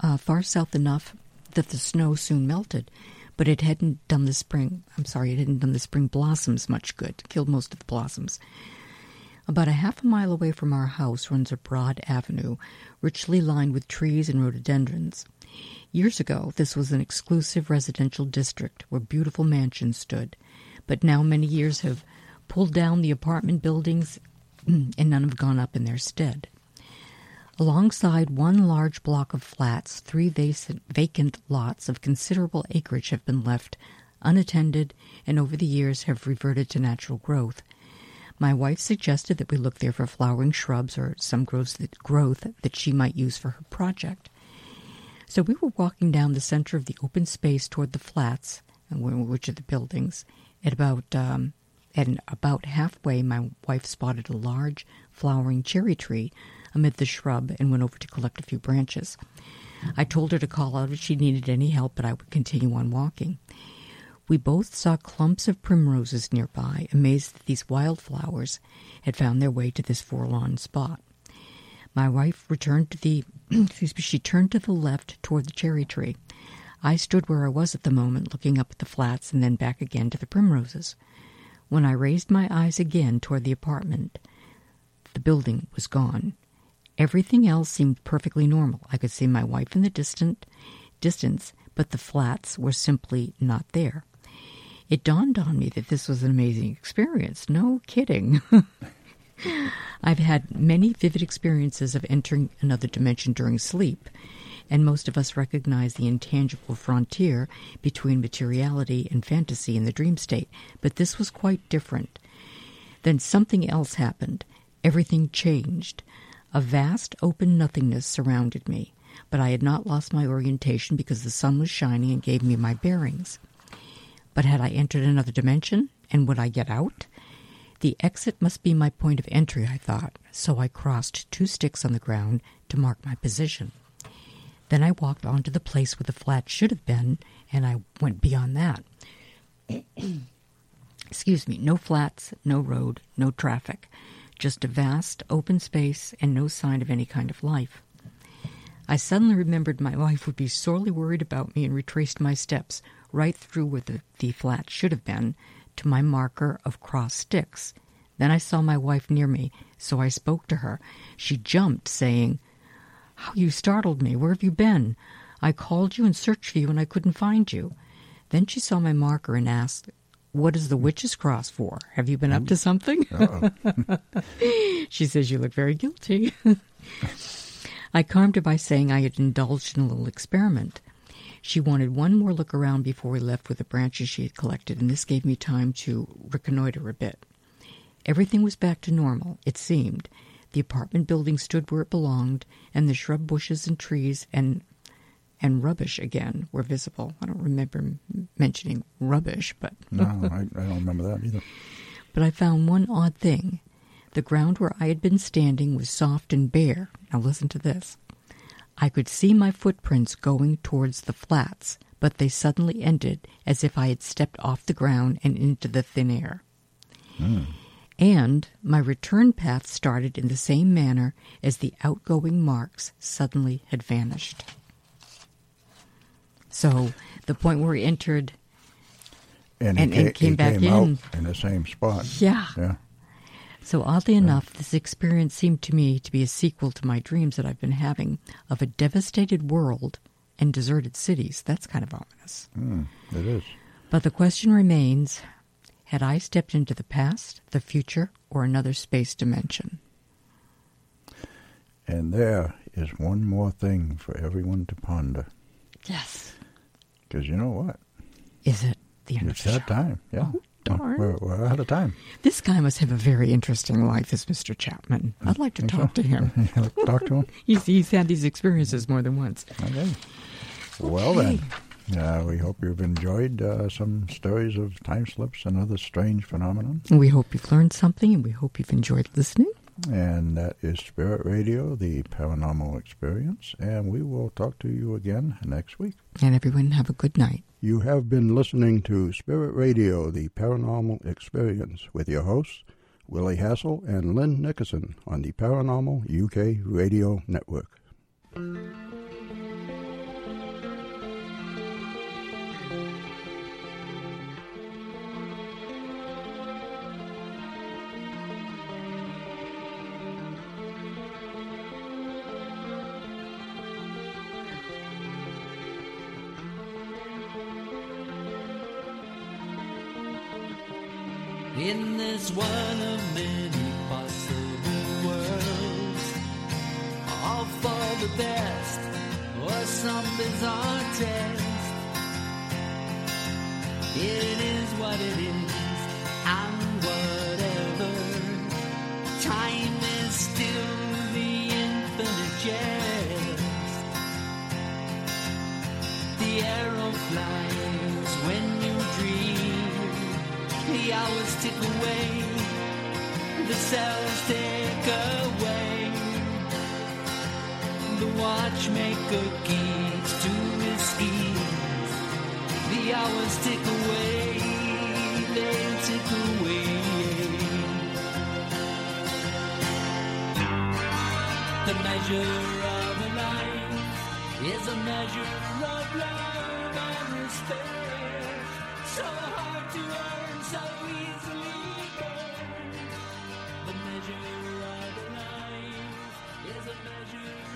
A: uh, far south enough that the snow soon melted, but it hadn't done the spring. I'm sorry, it hadn't done the spring blossoms much good. Killed most of the blossoms. About a half a mile away from our house runs a broad avenue, richly lined with trees and rhododendrons. Years ago, this was an exclusive residential district where beautiful mansions stood, but now many years have pulled down the apartment buildings and none have gone up in their stead. Alongside one large block of flats, three vacant lots of considerable acreage have been left unattended and over the years have reverted to natural growth. My wife suggested that we look there for flowering shrubs or some growth that, she might use for her project. So we were walking down the center of the open space toward the flats, which are the buildings. At about um, at about halfway, my wife spotted a large flowering cherry tree amid the shrub and went over to collect a few branches. I told her to call out if she needed any help, but I would continue on walking. We both saw clumps of primroses nearby, amazed that these wildflowers had found their way to this forlorn spot. My wife returned to the excuse me, she turned to the left toward the cherry tree. I stood where I was at the moment, looking up at the flats and then back again to the primroses. When I raised my eyes again toward the apartment, the building was gone. Everything else seemed perfectly normal. I could see my wife in the distant distance, but the flats were simply not there. It dawned on me that this was an amazing experience. No kidding. I've had many vivid experiences of entering another dimension during sleep, and most of us recognize the intangible frontier between materiality and fantasy in the dream state, but this was quite different. Then something else happened. Everything changed. A vast open nothingness surrounded me, but I had not lost my orientation because the sun was shining and gave me my bearings. But had I entered another dimension, and would I get out? The exit must be my point of entry, I thought, so I crossed two sticks on the ground to mark my position. Then I walked on to the place where the flat should have been, and I went beyond that. Excuse me, no flats, no road, no traffic, just a vast open space and no sign of any kind of life. I suddenly remembered my wife would be sorely worried about me and retraced my steps right through where the, the flat should have been to my marker of cross sticks. Then I saw my wife near me, so I spoke to her. She jumped, saying, How you startled me. Where have you been? I called you and searched for you, and I couldn't find you. Then she saw my marker and asked, What is the witch's cross for? Have you been up to something? she says, You look very guilty. I calmed her by saying I had indulged in a little experiment. She wanted one more look around before we left with the branches she had collected, and this gave me time to reconnoiter a bit. Everything was back to normal, it seemed. The apartment building stood where it belonged, and the shrub bushes and trees and and rubbish again were visible. I don't remember m- mentioning rubbish, but
B: no, I, I don't remember that either.
A: But I found one odd thing. The ground where I had been standing was soft and bare. Now listen to this. I could see my footprints going towards the flats, but they suddenly ended as if I had stepped off the ground and into the thin air.
B: Mm.
A: And my return path started in the same manner as the outgoing marks suddenly had vanished. So the point where he entered
B: and,
A: and,
B: he,
A: and came back
B: came
A: in.
B: in the same spot.
A: Yeah.
B: Yeah.
A: So oddly enough, this experience seemed to me to be a sequel to my dreams that I've been having of a devastated world and deserted cities. That's kind of ominous.
B: Mm, it is.
A: But the question remains had I stepped into the past, the future, or another space dimension?
B: And there is one more thing for everyone to ponder.
A: Yes.
B: Because you know what?
A: Is it the end
B: It's
A: of the
B: that
A: show?
B: time. Yeah.
A: Oh, darn.
B: We're, we're out of time.
A: This guy must have a very interesting life, this Mr. Chapman. I'd like to
B: Think
A: talk
B: so?
A: to him.
B: Talk to him.
A: He's, he's had these experiences more than once.
B: Okay. Well then, uh, we hope you've enjoyed uh, some stories of time slips and other strange phenomena.
A: We hope you've learned something and we hope you've enjoyed listening.
B: And that is Spirit Radio, the paranormal experience. And we will talk to you again next week.
A: And everyone have a good night.
B: You have been listening to Spirit Radio, the paranormal experience, with your hosts, Willie Hassel and Lynn Nickerson on the Paranormal UK Radio Network.
C: This one of many possible worlds, all for the best or some bizarre test. It is what it is, and whatever. Time is still the infinite jest. The arrow flies hours tick away, the cells take away. The watchmaker keeps to his schemes. The hours tick away, they tick away. The measure of a life is a measure of love and respect. So hard to earn, measure of life is a measure